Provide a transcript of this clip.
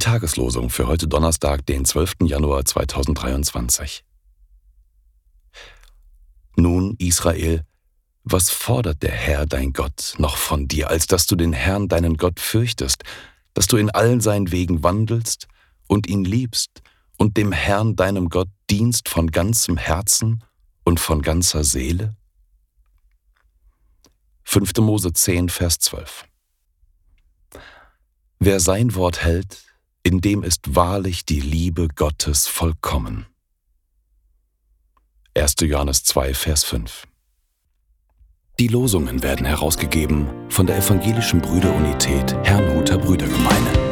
Tageslosung für heute Donnerstag, den 12. Januar 2023. Nun, Israel, was fordert der Herr dein Gott noch von dir, als dass du den Herrn deinen Gott fürchtest, dass du in allen seinen Wegen wandelst und ihn liebst und dem Herrn deinem Gott dienst von ganzem Herzen und von ganzer Seele? 5. Mose 10, Vers 12. Wer sein Wort hält, in dem ist wahrlich die Liebe Gottes vollkommen. 1. Johannes 2, Vers 5. Die Losungen werden herausgegeben von der Evangelischen Brüderunität Herrnhuter Brüdergemeine.